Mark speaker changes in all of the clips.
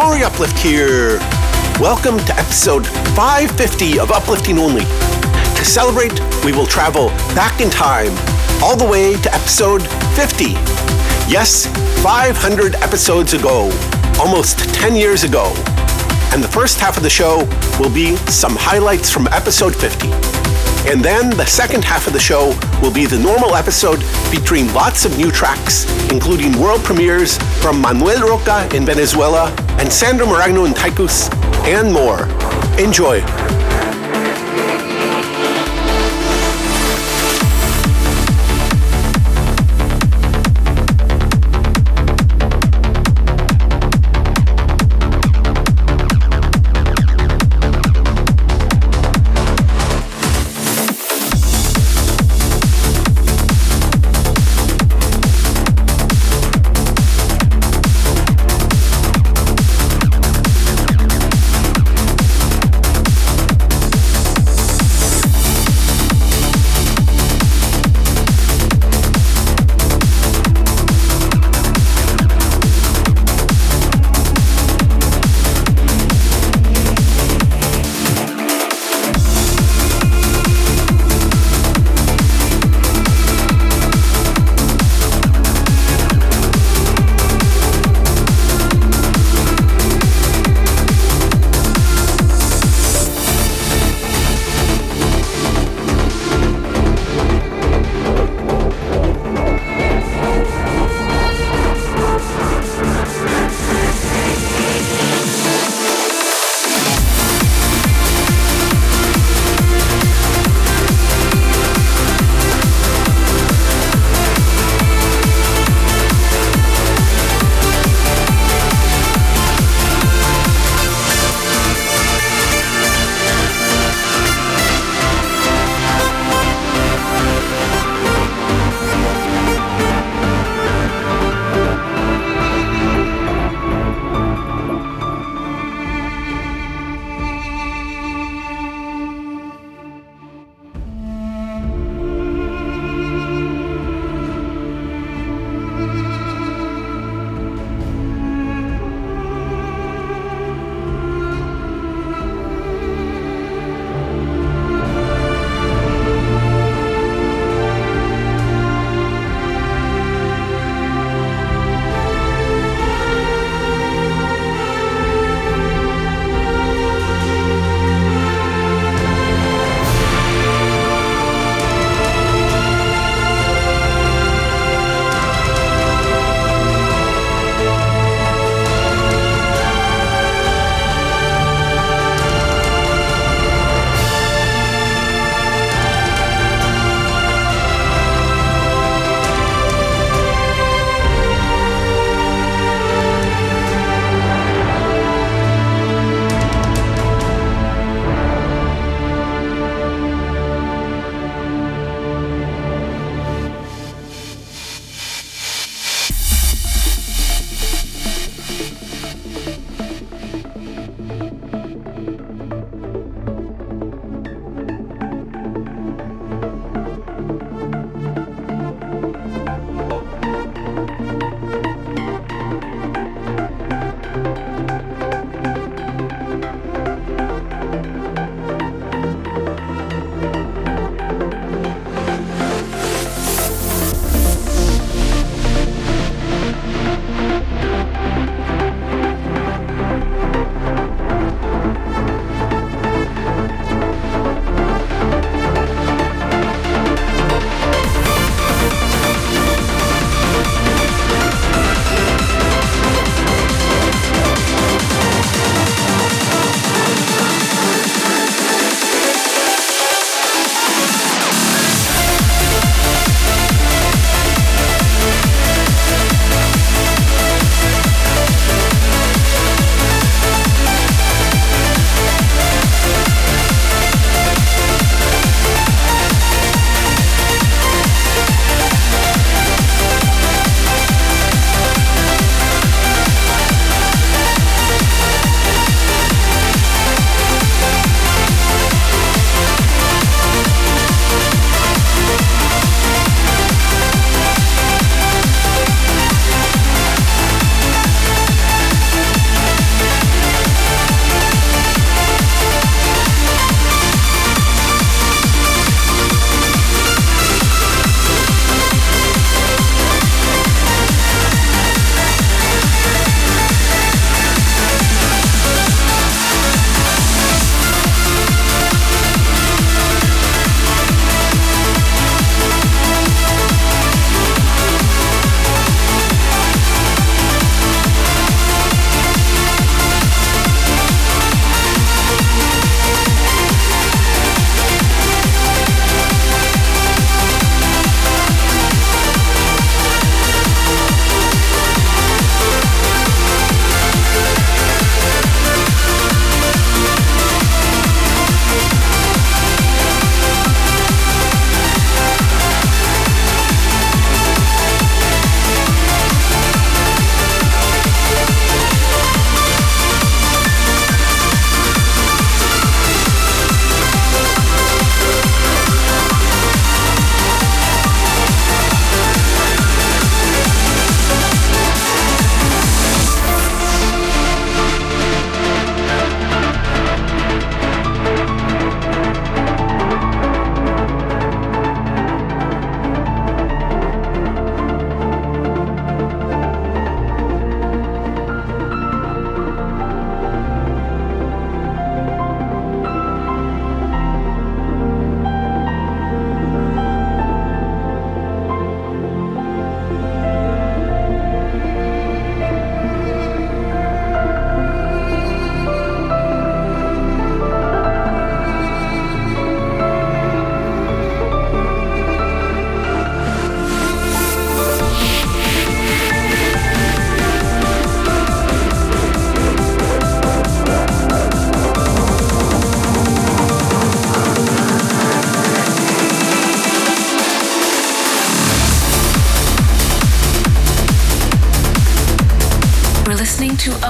Speaker 1: Ori Uplift
Speaker 2: here. Welcome to episode 550 of Uplifting Only. To celebrate, we will travel back in time, all the way to episode 50. Yes, 500 episodes ago, almost 10 years ago. And the first half of the show will be some highlights from episode 50. And then the second half of the show will be the normal episode featuring lots of new tracks, including world premieres from Manuel Rocca in Venezuela and Sandro Mireno and Tycoos, and more. Enjoy.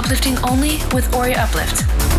Speaker 1: Uplifting Only with Ori Uplift.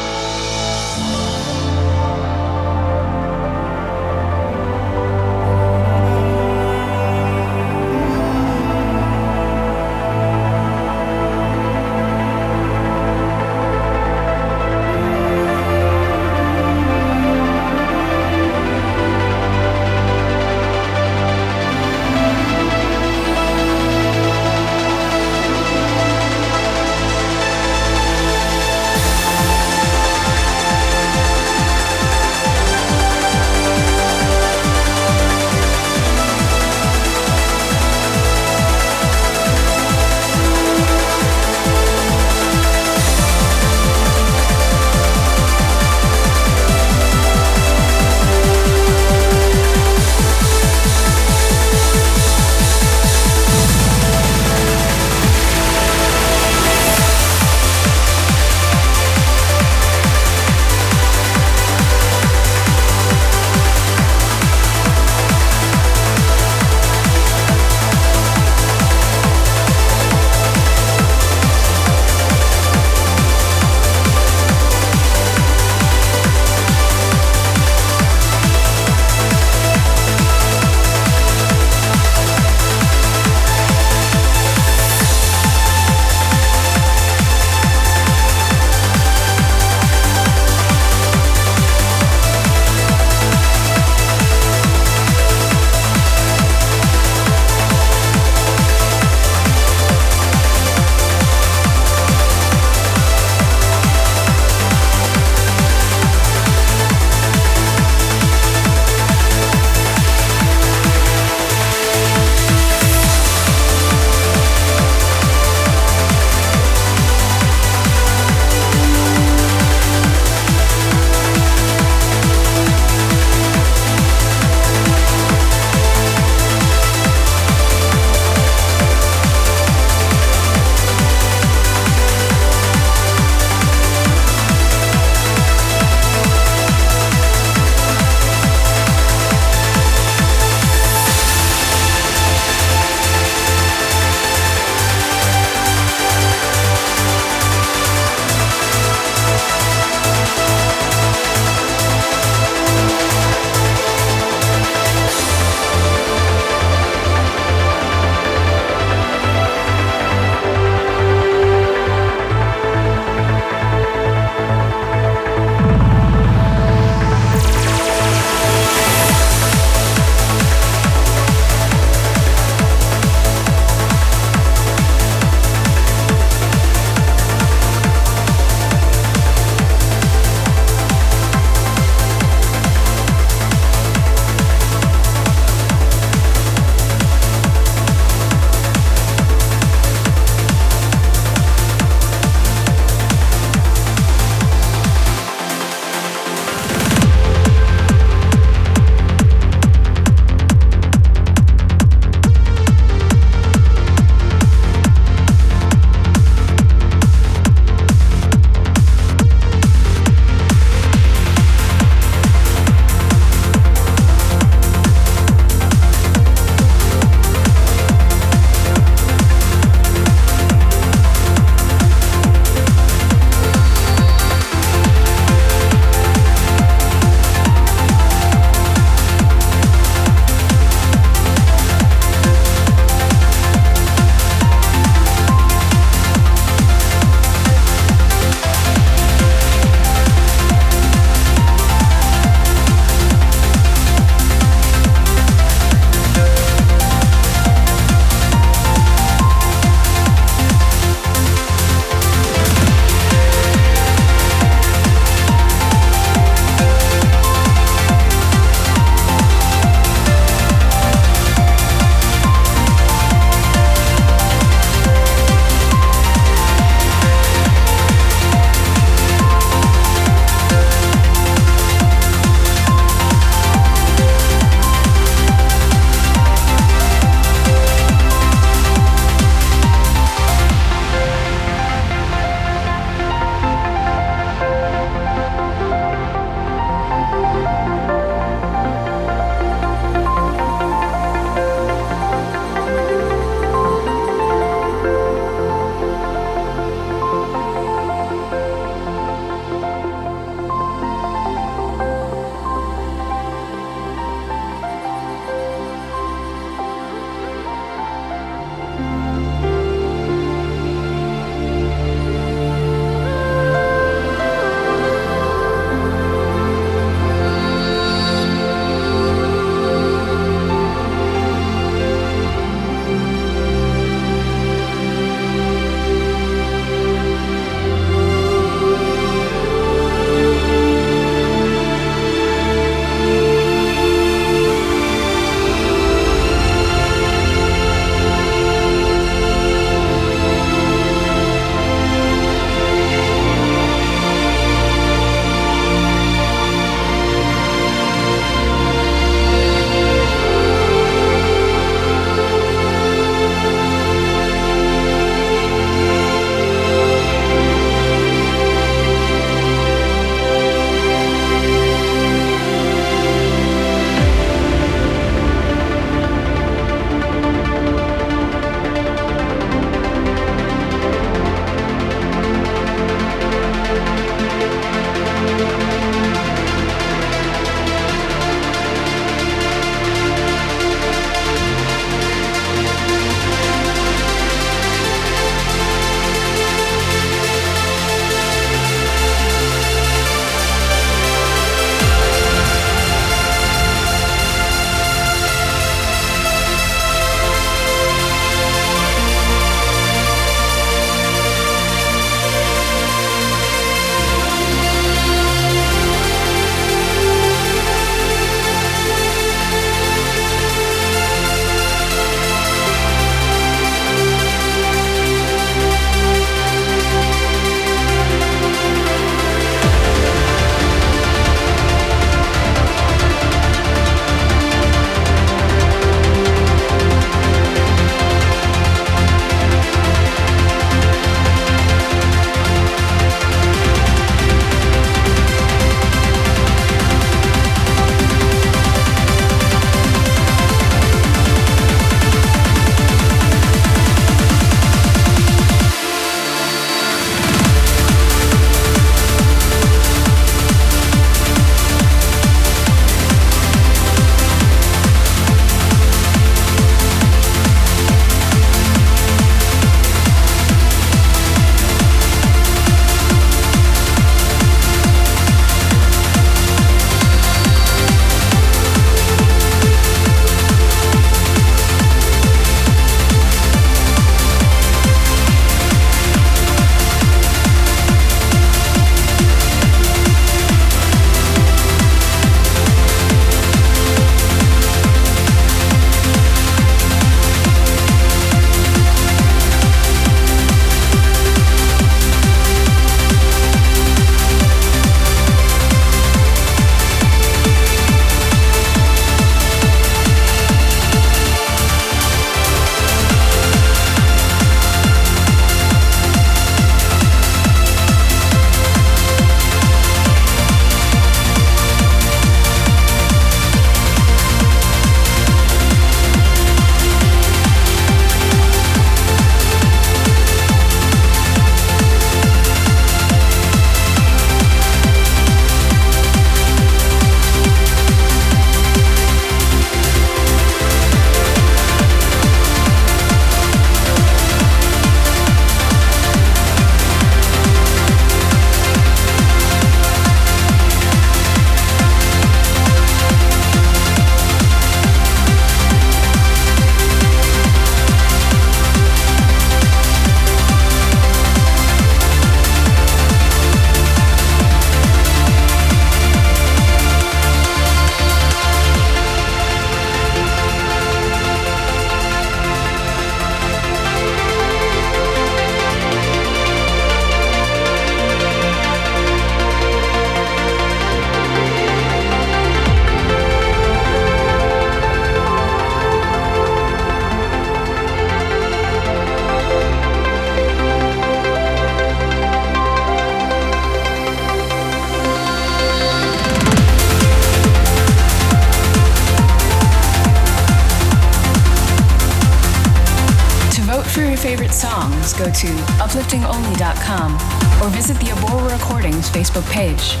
Speaker 1: Facebook page.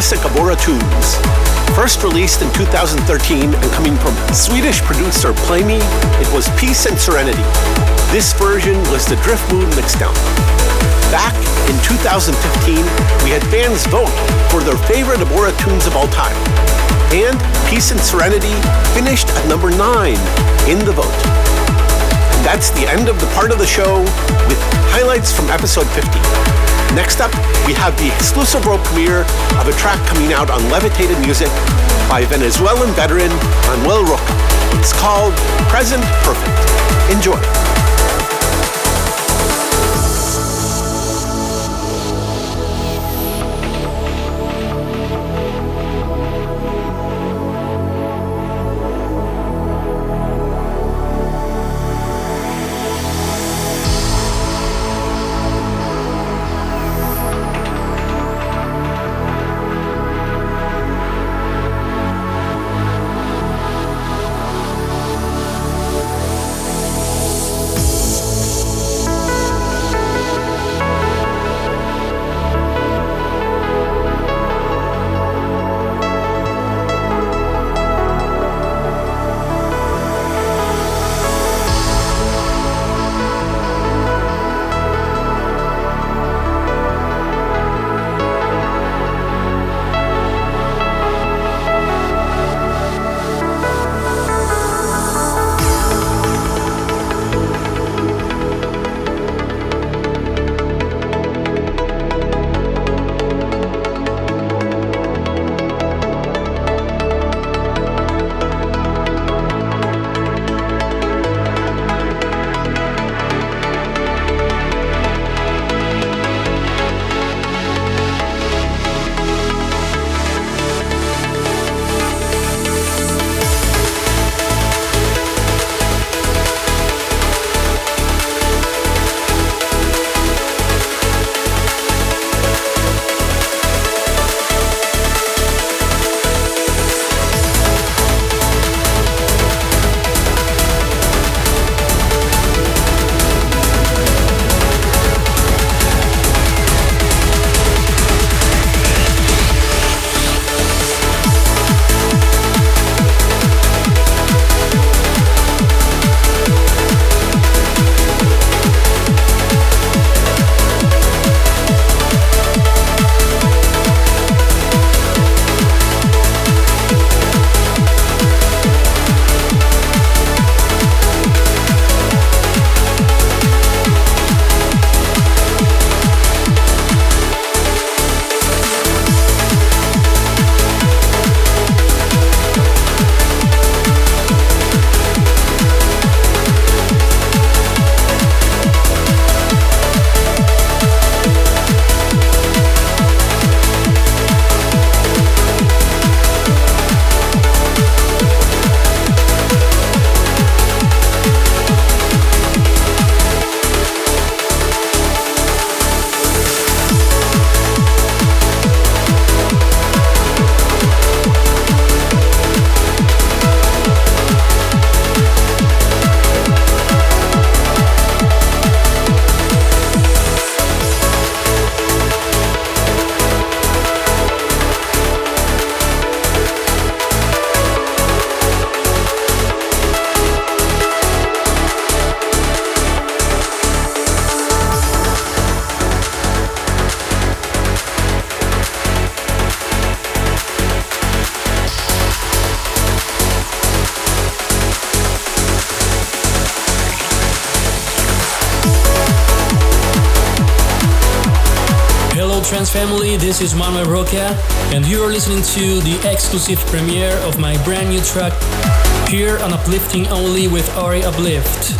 Speaker 2: Favorite classic Abora tunes. First released in 2013 and coming from Swedish producer Playme, it was Peace and Serenity. This version was the Driftmoon mixdown. Back in 2015, we had fans vote for their favorite Abora tunes of all time. And Peace and Serenity finished at number 9 in the vote. And that's the end of the part of the show with highlights from episode 50. Next up, we have the exclusive world premiere of a track coming out on Levitated Music by Venezuelan veteran Manuel Rocca. It's called Present Perfect. Enjoy.
Speaker 3: This is Manuel Rocca, and you are listening to the exclusive premiere of my brand new track here on Uplifting Only with Ori Uplift.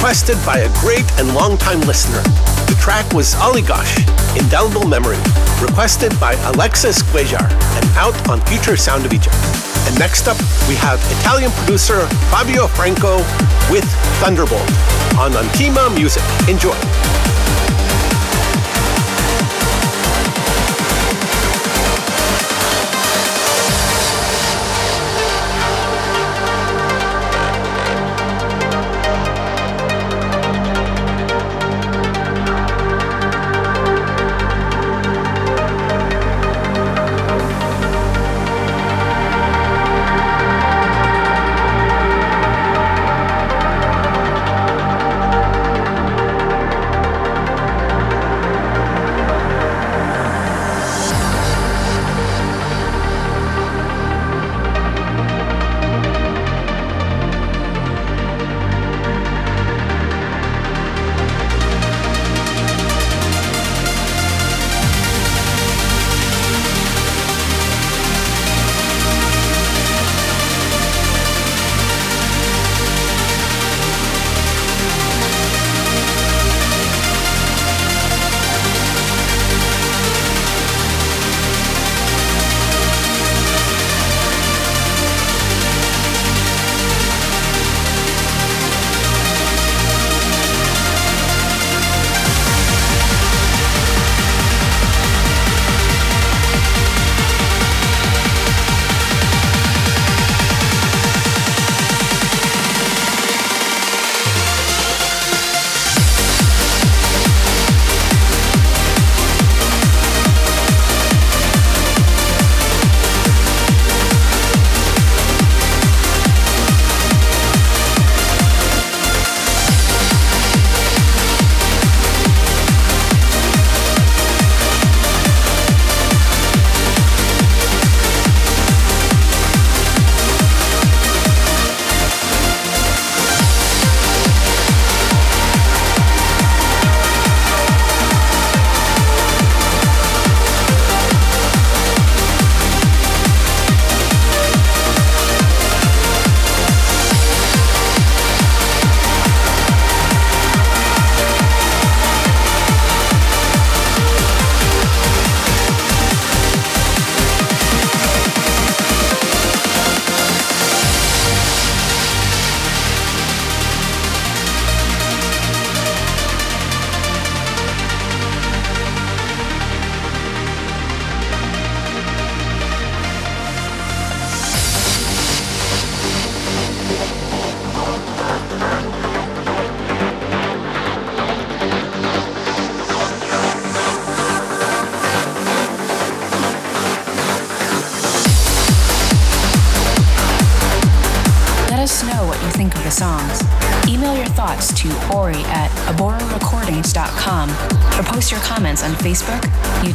Speaker 2: Requested by a great and long-time listener. The track was ALIGASH, Indelible Memory, requested by Alexis Guejar and out on Future Sound of Egypt. And next up, we have Italian producer Fabio Franco with Thunderbolt on Antima Music. Enjoy.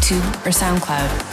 Speaker 1: YouTube, or SoundCloud.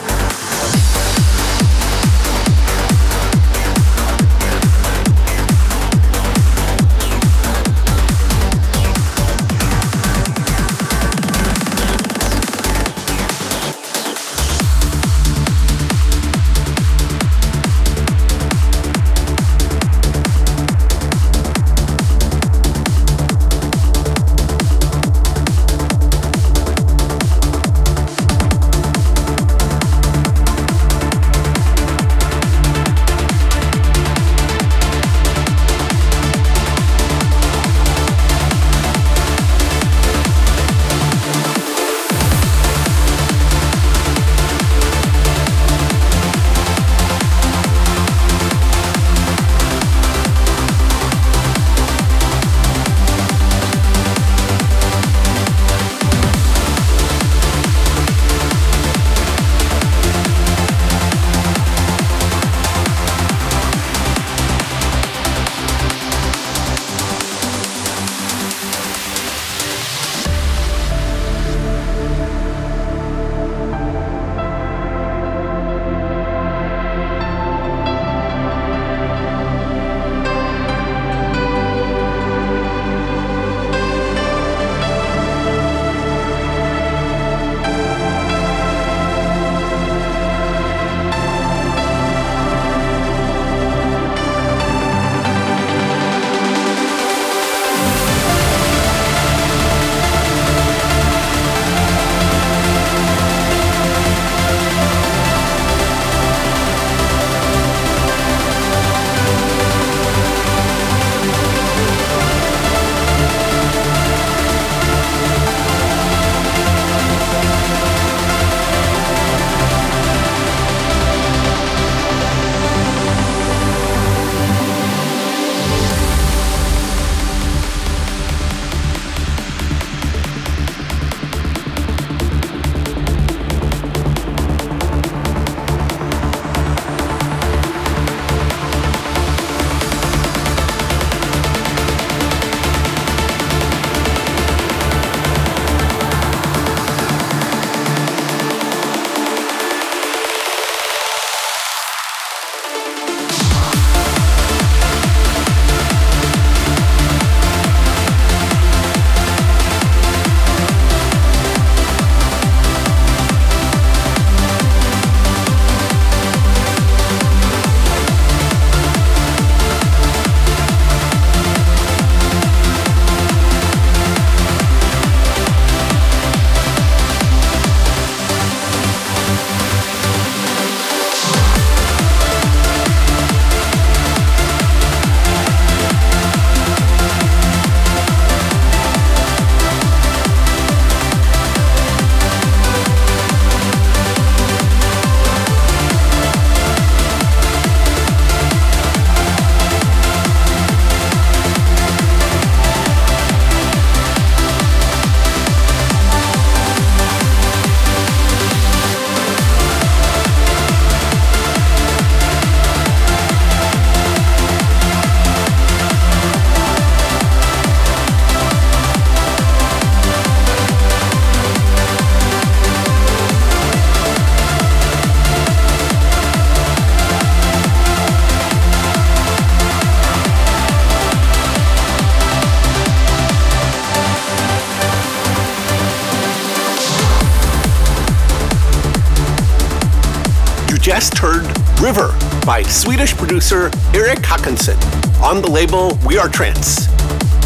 Speaker 2: Swedish producer Erik Håkansson on the label We Are Trance,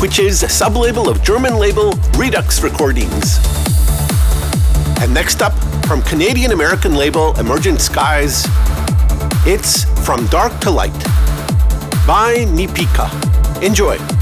Speaker 2: which is a sub-label of German label Redux Recordings. And next up, from Canadian American label Emergent Skies, it's From Dark to Light by Nipika. Enjoy.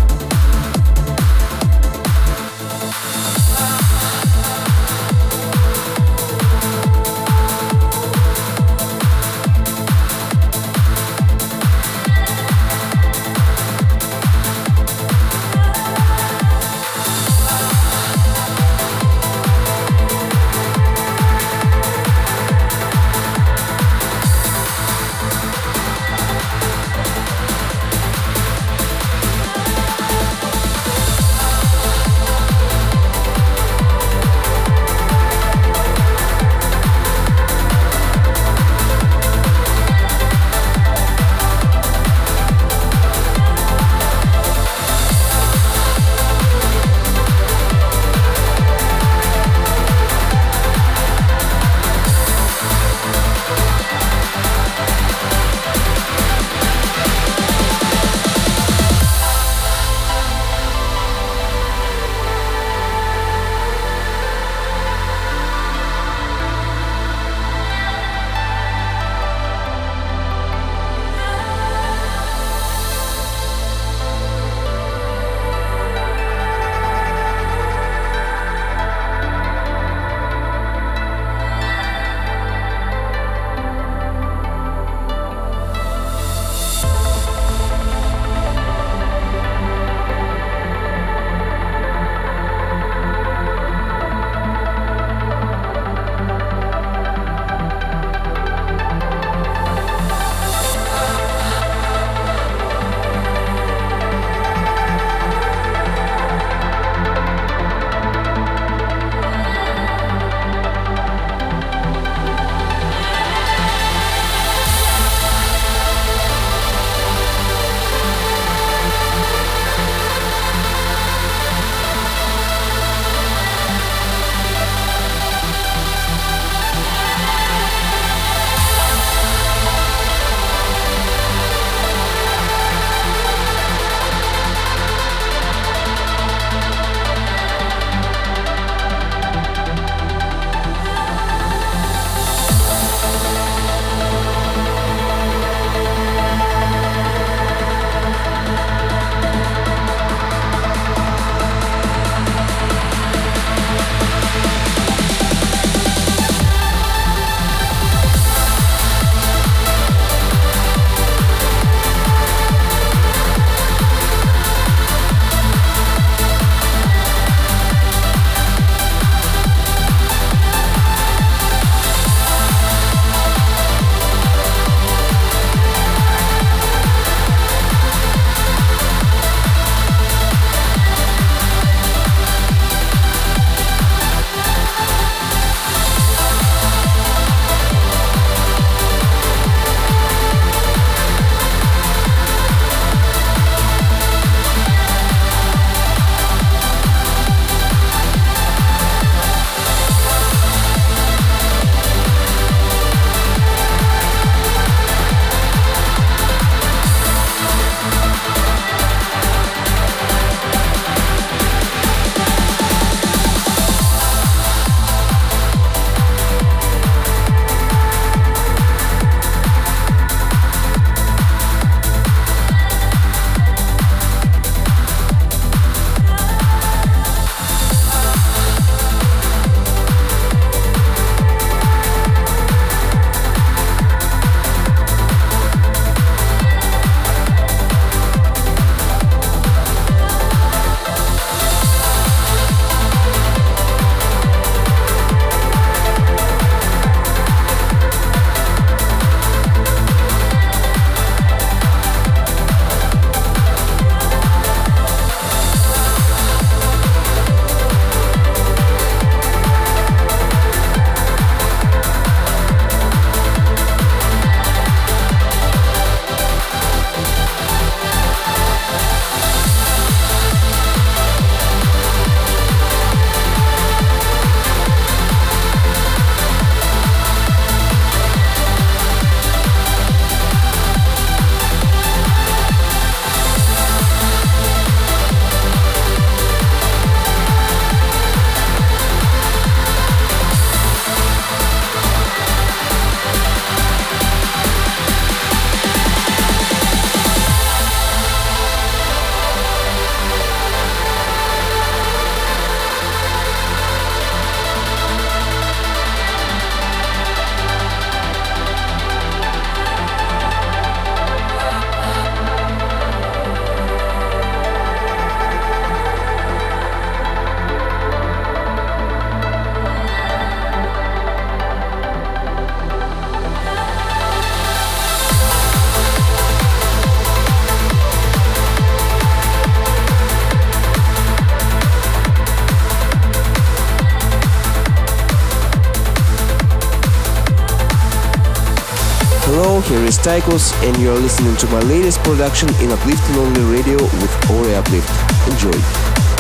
Speaker 1: Tycoos, and you're listening to my latest production in Uplifting Only Radio with Ori Uplift. Enjoy.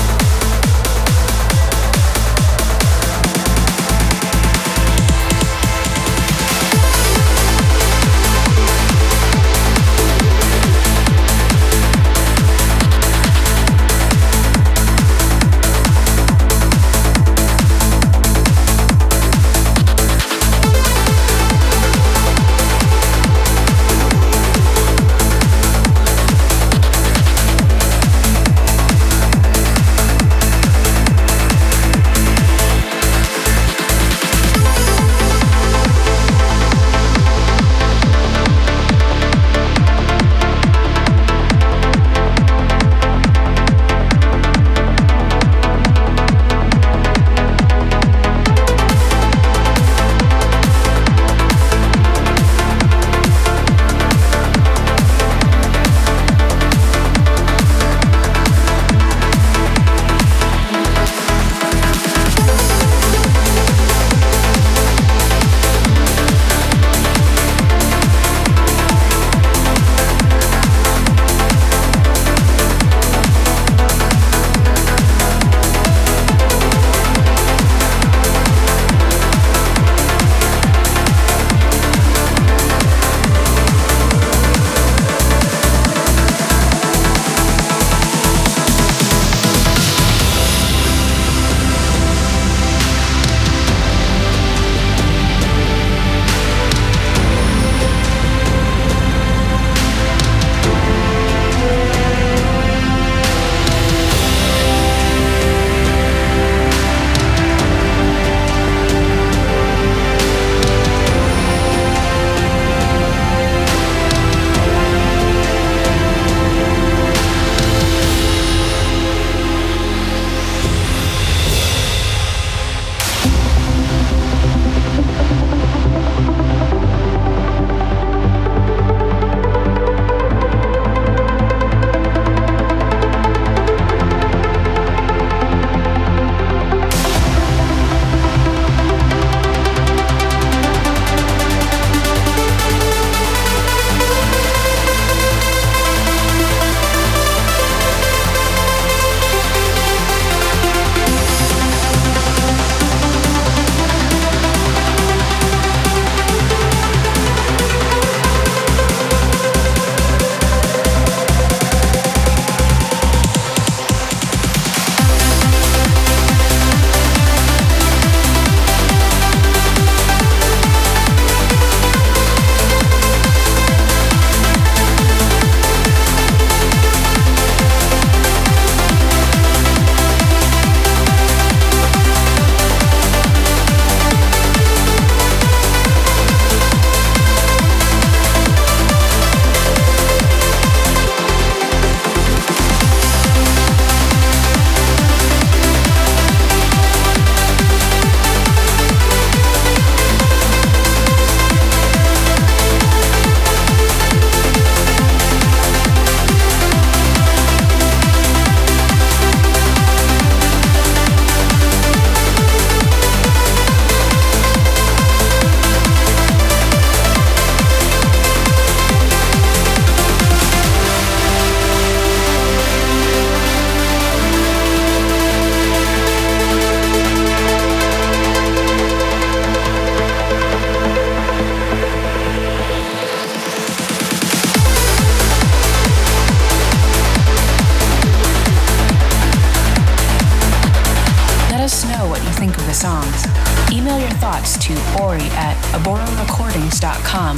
Speaker 1: to Ori at
Speaker 2: aborarecordings.com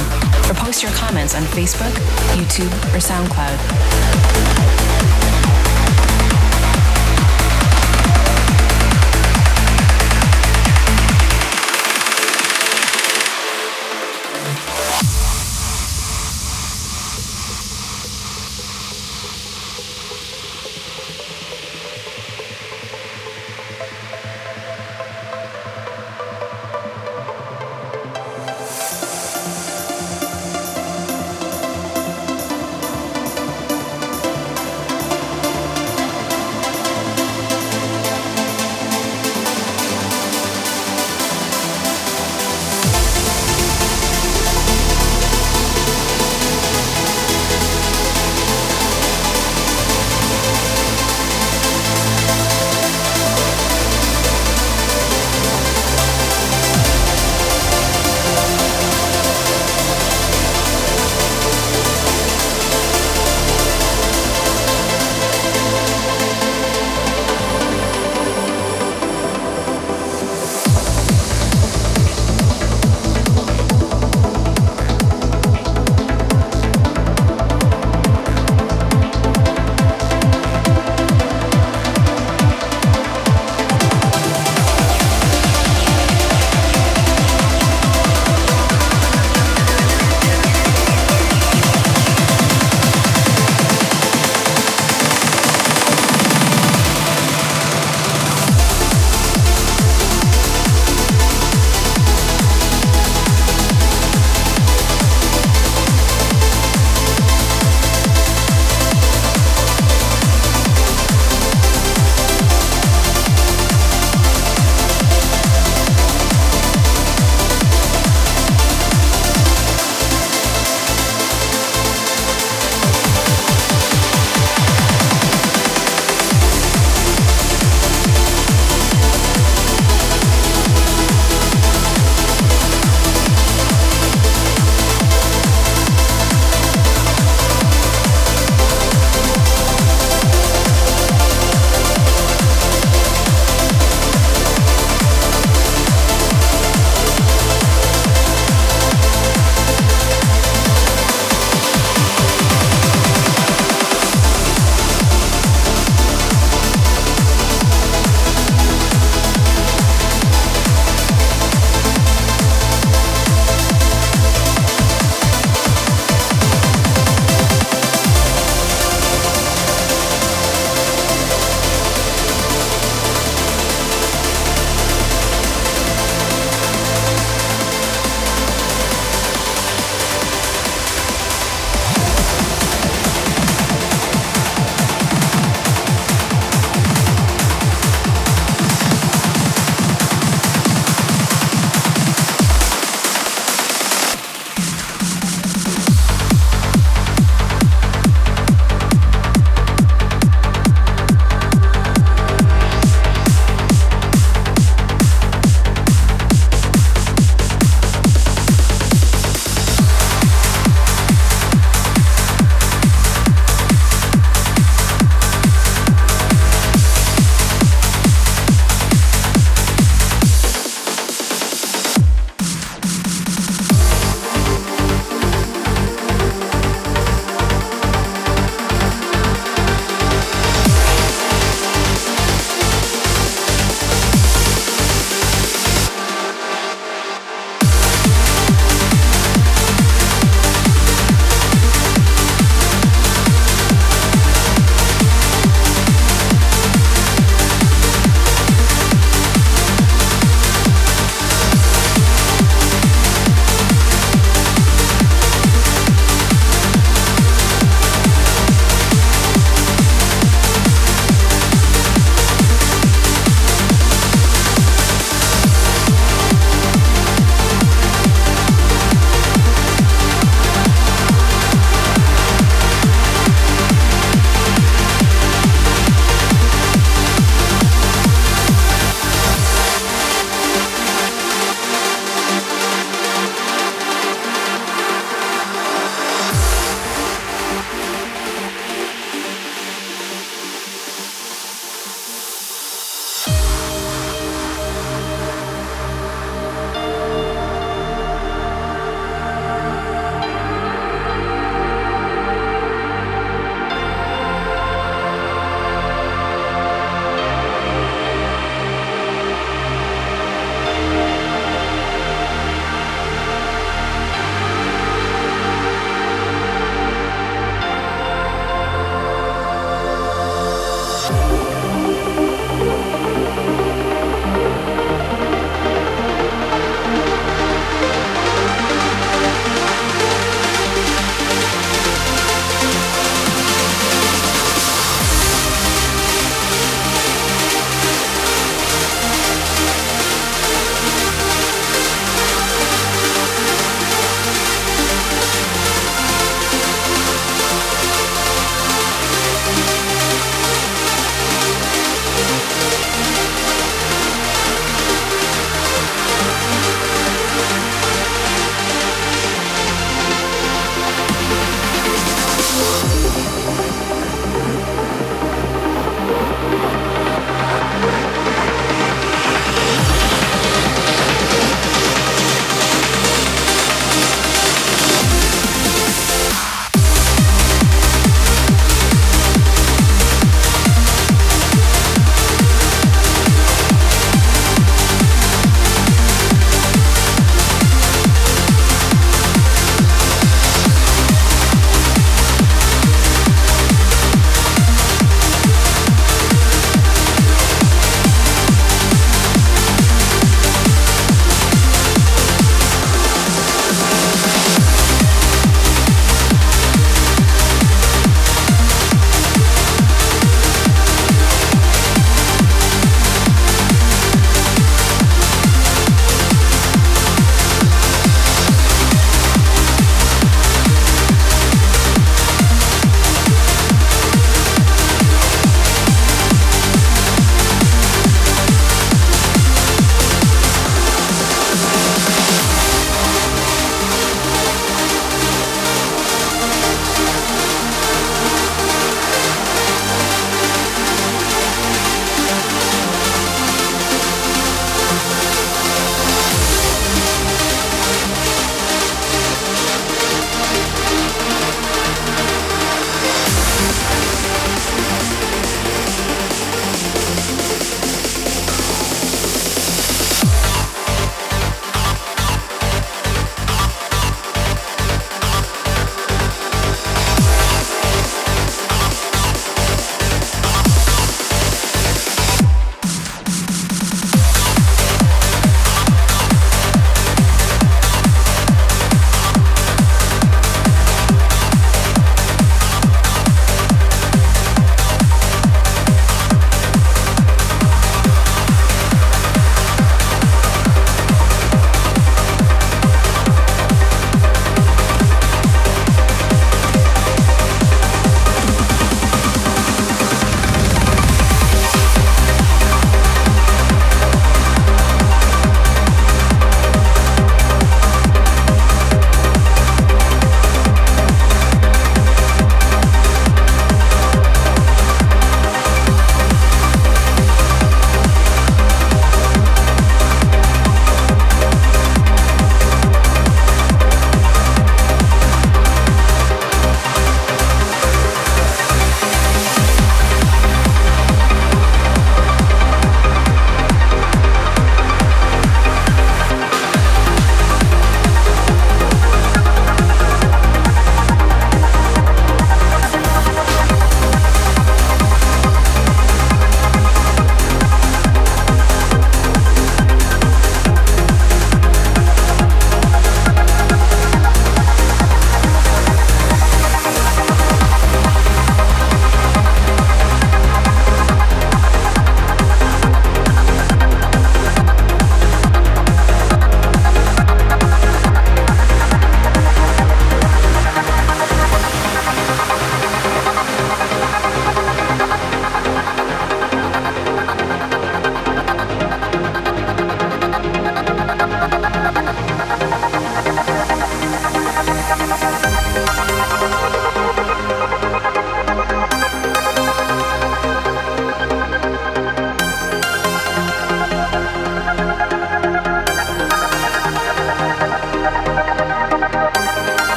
Speaker 2: or post your comments on Facebook, YouTube, or SoundCloud.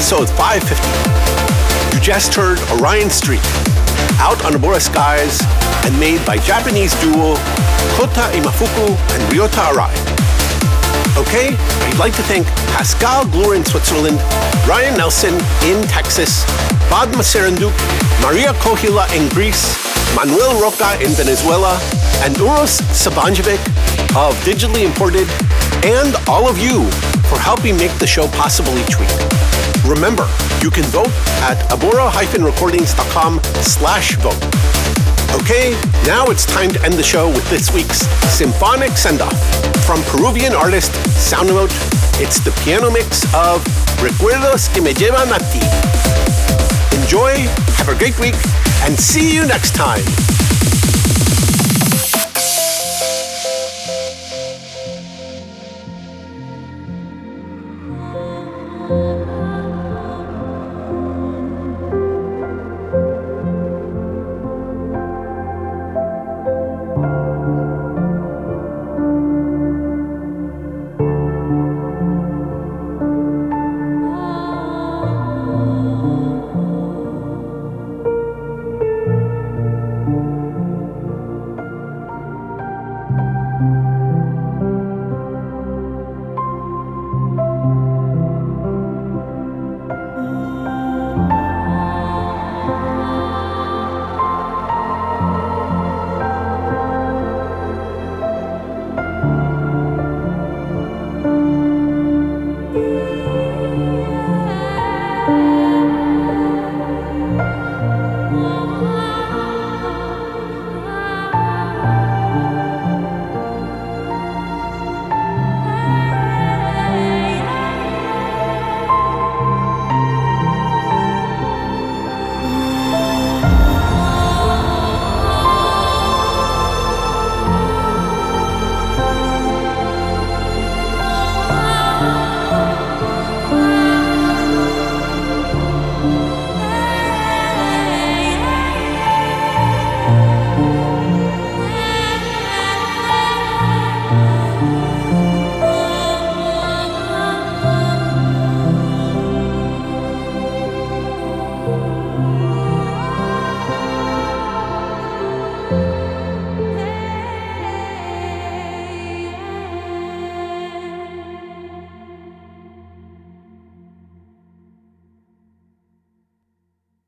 Speaker 2: Episode 550. You just heard Orion Street, out on Abora skies and made by Japanese duo Kota Imafuku and Ryota Arai. Okay, I'd like to thank Pascal Glor in Switzerland, Ryan Nelson in Texas, Badma Serenduk, Maria Kohila in Greece, Manuel Rocca in Venezuela, and Uros Sabanjevic of Digitally Imported, and all of you for helping make the show possible each week. Remember, you can vote at abora-recordings.com slash vote. Okay, now it's time to end the show with this week's symphonic send-off. From Peruvian artist Soundamote, it's the piano mix of Recuerdos que me llevan a ti. Enjoy, have a great week, and see you next time.